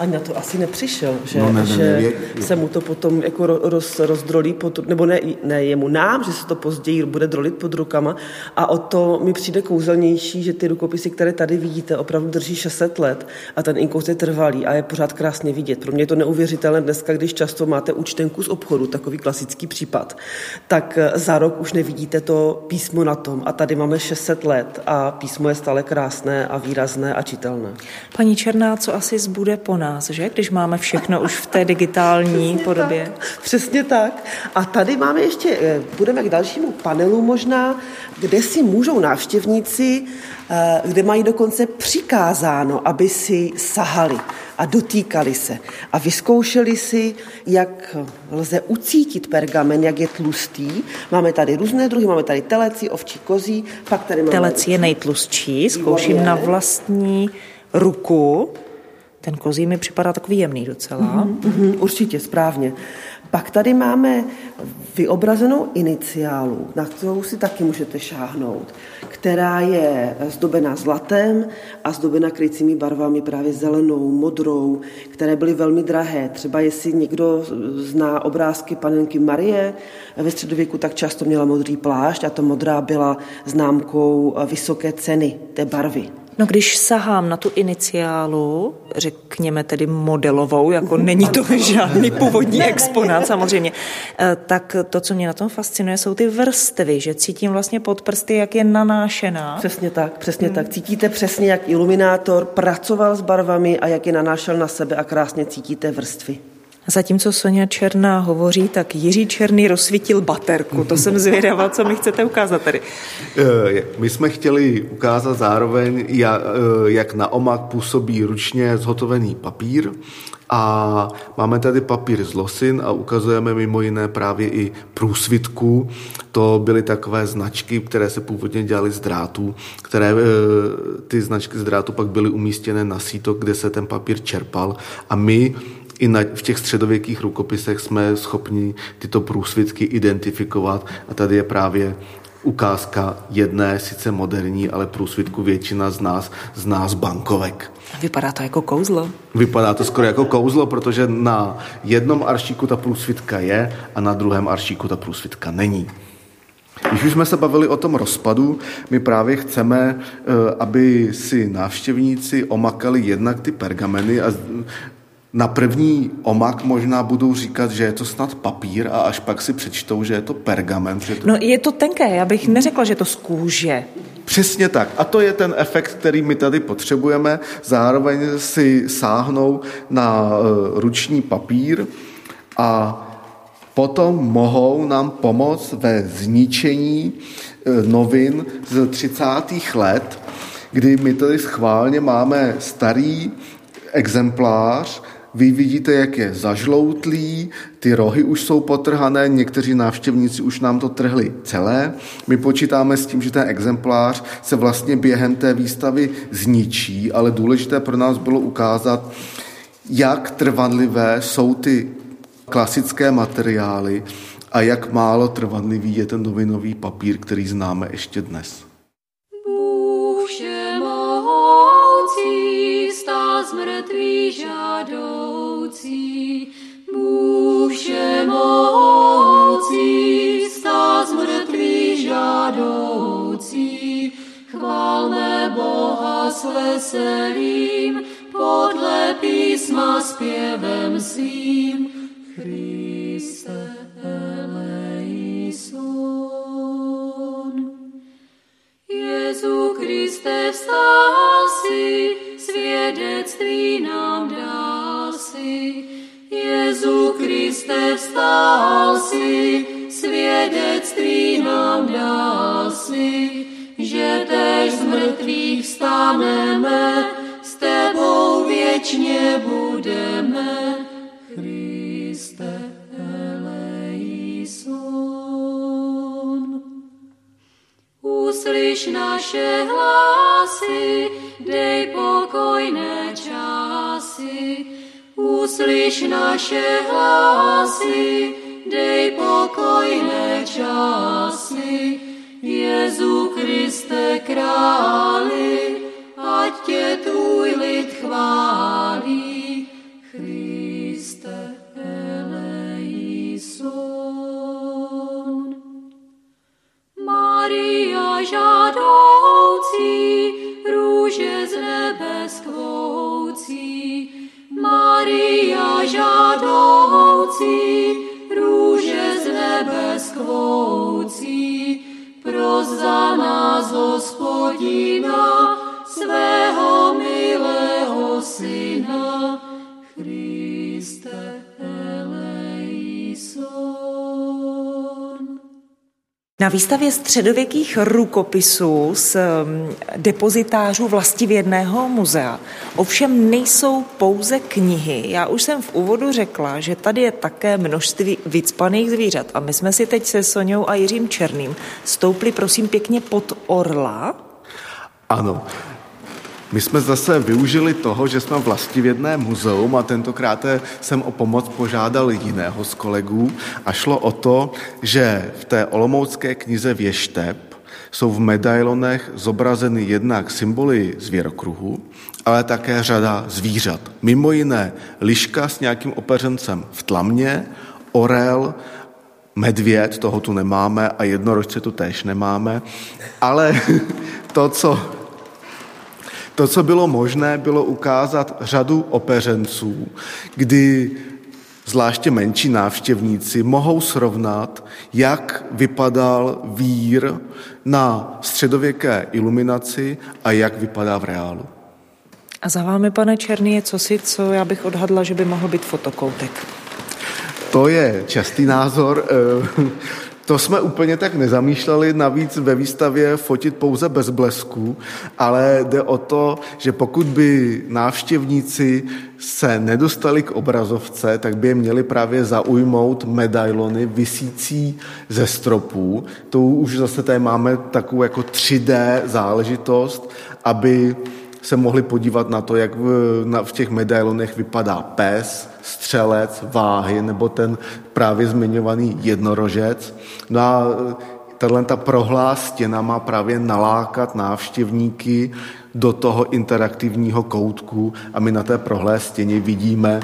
Ani na to asi nepřišel, že, No, ne, ne, že ne, je- se mu to potom jako ro- roz, rozdrolí, pod, nebo ne, ne jemu, nám, že se to později bude drolit pod rukama a o to mi přijde kouzelnější, že ty rukopisy, které tady vidíte, opravdu drží 600 let a ten inkoust je trvalý a je pořád krásně vidět. Pro mě je to neuvěřitelné dneska, když často máte účtenku z obchodu, takový klasický případ, tak eh, za rok už nevidíte to písmo na tom a tady máme 600 let a písmo je stále krásné a výrazné a čitelné. Paní Černá, co asi zbude po nás, že? Když máme všechno už v té digitální podobě. Přesně tak. A tady máme ještě, eh, půjdeme k dalšímu panelu možná, kde si můžou návštěvníci, eh, kde mají dokonce přikázáno, aby si sahali a dotýkali se a vyzkoušeli si, jak lze ucítit pergamen, jak je tlustý. Máme tady různé druhy, máme tady teleci, ovčí, kozí, pak tady máme... Telec je nejtlustší, zkouším na vlastní ruku. Ten kozí mi připadá takový jemný docela. Mhm, určitě, správně. Pak tady máme vyobrazenou iniciálu, na kterou si taky můžete šáhnout, která je zdobená zlatem a zdobena krycími barvami právě zelenou, modrou, které byly velmi drahé. Třeba jestli někdo zná obrázky panenky Marie ve středověku, tak často měla modrý plášť a ta modrá byla známkou vysoké ceny té barvy. No když sahám na tu iniciálu, řekněme tedy modelovou, jako není to žádný původní exponát samozřejmě, eh, tak to, co mě na tom fascinuje, jsou ty vrstvy, že cítím vlastně pod prsty, jak je nanášená. Přesně tak, přesně tak. Cítíte přesně, jak iluminátor pracoval s barvami a jak je nanášel na sebe a krásně cítíte vrstvy. Zatímco Sonja Černá hovoří, tak Jiří Černý rozsvítil baterku. To jsem zvědavá, co mi chcete ukázat tady. Eh, My jsme chtěli ukázat zároveň, eh, jak na omak působí ručně zhotovený papír a máme tady papír z losin a ukazujeme mimo jiné právě i průsvitku. To byly takové značky, které se původně dělaly z drátů, které eh, ty značky z drátu pak byly umístěné na síto, kde se ten papír čerpal a my i na, v těch středověkých rukopisech jsme schopni tyto průsvitky identifikovat a tady je právě ukázka jedné, sice moderní, ale průsvitku většina z nás zná z bankovek. Vypadá to jako kouzlo. Vypadá to skoro jako kouzlo, protože na jednom aršíku ta průsvitka je a na druhém aršíku ta průsvitka není. Když už jsme se bavili o tom rozpadu, my právě chceme, eh, aby si návštěvníci omakali jednak ty pergameny a na první omak možná budou říkat, že je to snad papír a až pak si přečtou, že je to pergamen. Že to... No je to tenké, já bych neřekla, že to z kůže. Přesně tak. A to je ten efekt, který my tady potřebujeme. Zároveň si sáhnou na eh, ruční papír a potom mohou nám pomoct ve zničení eh, novin z 30. let, kdy my tady schválně máme starý exemplář, vy vidíte, jak je zažloutlý, ty rohy už jsou potrhané, někteří návštěvníci už nám to trhli celé. My počítáme s tím, že ten exemplář se vlastně během té výstavy zničí, ale důležité pro nás bylo ukázat, jak trvanlivé jsou ty klasické materiály a jak málo trvanlivý je ten novinový papír, který známe ještě dnes. Z mrtvých žádoucí. Bůh všemohoucí, z mrtvých žádoucí. Chválme Boha s veselým, podle písma zpěvem svým. Christe eleison. Jezu Kriste, vstal svědectví nám dal si. Jezu Kriste, vstal si, svědectví nám dal si, že tež z mrtvých staneme, s tebou věčně budeme. Kriste, Uslyš naše hlasy, dej pokojné časy. Uslyš naše hlasy, dej pokojné časy. Jezu Kriste králi, ať tě tvůj lid chválí. Kriste eleison. Maria žádoucí, růže z nebe skvoucí. Maria žádoucí, růže z nebe skvoucí. Pros za nás, hospodina, Na výstavě středověkých rukopisů z mm, depozitářů vlastivědného muzea ovšem nejsou pouze knihy. Já už jsem v úvodu řekla, že tady je také množství vycpaných zvířat a my jsme si teď se Soňou a Jiřím Černým stoupli prosím pěkně pod orla. Ano, my jsme zase využili toho, že jsme vlastivědné muzeum a tentokrát jsem o pomoc požádal jiného z kolegů a šlo o to, že v té olomoucké knize Věštep jsou v medailonech zobrazeny jednak symboly zvěrokruhu, ale také řada zvířat. Mimo jiné liška s nějakým opeřencem v tlamě, orel, medvěd, toho tu nemáme a jednorožce tu též nemáme, ale to, co to, co bylo možné, bylo ukázat řadu opeřenců, kdy zvláště menší návštěvníci mohou srovnat, jak vypadal vír na středověké iluminaci a jak vypadá v reálu. A za vámi, pane Černý, je cosi, co já bych odhadla, že by mohl být fotokoutek. To je častý názor. To jsme úplně tak nezamýšleli, navíc ve výstavě fotit pouze bez blesku, ale jde o to, že pokud by návštěvníci se nedostali k obrazovce, tak by je měli právě zaujmout medailony visící ze stropů. To už zase tady máme takovou jako 3D záležitost, aby se mohli podívat na to, jak v, na, v těch medailonech vypadá pes, střelec, váhy nebo ten právě zmiňovaný jednorožec. No a tahle ta prohlá stěna má právě nalákat návštěvníky do toho interaktivního koutku a my na té prohlé stěně vidíme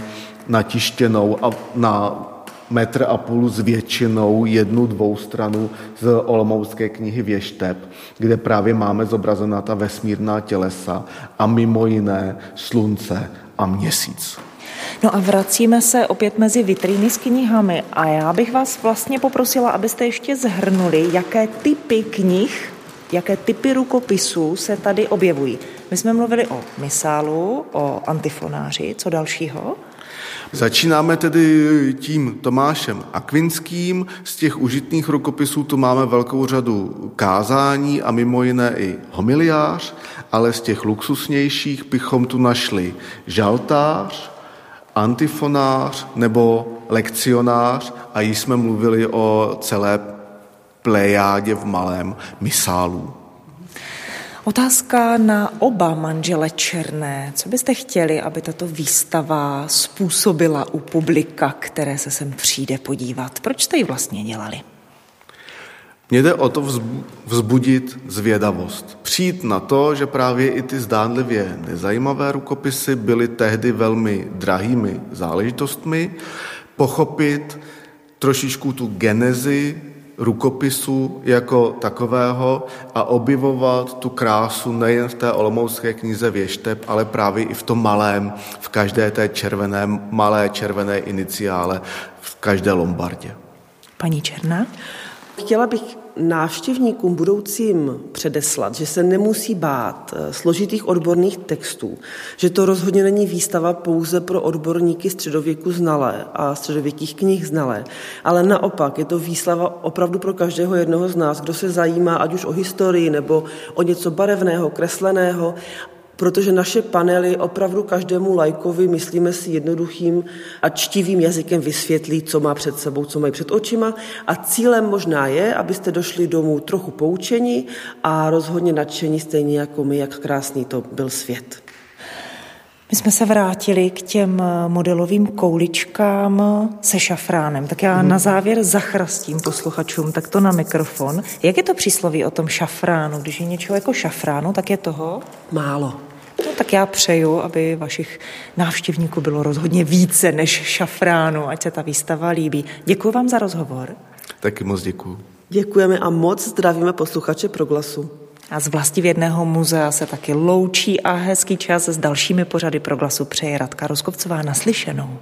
natištěnou a na metr a půl s většinou jednu, dvou stranu z Olomoucké knihy Věštep, kde právě máme zobrazená ta vesmírná tělesa a mimo jiné slunce a měsíc. No a vracíme se opět mezi vitríny s knihami a já bych vás vlastně poprosila, abyste ještě zhrnuli, jaké typy knih, jaké typy rukopisů se tady objevují. My jsme mluvili o misálu, o antifonáři, co dalšího? Začínáme tedy tím Tomášem Akvinským. Z těch užitných rukopisů tu máme velkou řadu kázání a mimo jiné i homiliář, ale z těch luxusnějších bychom tu našli žaltář, antifonář nebo lekcionář a již jsme mluvili o celé plejádě v malém misálu. Otázka na oba manžele Černé. Co byste chtěli, aby tato výstava způsobila u publika, které se sem přijde podívat? Proč jste ji vlastně dělali? Mně jde o to vzbudit zvědavost. Přijít na to, že právě i ty zdánlivě nezajímavé rukopisy byly tehdy velmi drahými záležitostmi, pochopit trošičku tu genezi rukopisu jako takového a objevovat tu krásu nejen v té olomoucké knize Věštep, ale právě i v tom malém, v každé té červené, malé červené iniciále, v každé lombardě. Paní Černá? Chtěla bych návštěvníkům budoucím předeslat, že se nemusí bát eh, složitých odborných textů, že to rozhodně není výstava pouze pro odborníky středověku znalé a středověkých knih znalé, ale naopak je to výstava opravdu pro každého jednoho z nás, kdo se zajímá ať už o historii nebo o něco barevného, kresleného protože naše panely opravdu každému lajkovi, myslíme si jednoduchým a čtivým jazykem vysvětlí, co má před sebou, co mají před očima a cílem možná je, abyste došli domů trochu poučení a rozhodně nadšení stejně jako my, jak krásný to byl svět. My jsme se vrátili k těm modelovým kouličkám se šafránem. Tak já na závěr zachrastím posluchačům takto na mikrofon. Jak je to přísloví o tom šafránu? Když je něčeho jako šafránu, tak je toho? Málo. No, tak já přeju, aby vašich návštěvníků bylo rozhodně více než šafránu, ať se ta výstava líbí. Děkuji vám za rozhovor. Taky moc děkuji. Děkujeme a moc zdravíme posluchače Proglasu. A z vlastivědného muzea se taky loučí a hezký čas s dalšími pořady Proglasu přeje Radka Roskovcová naslyšenou.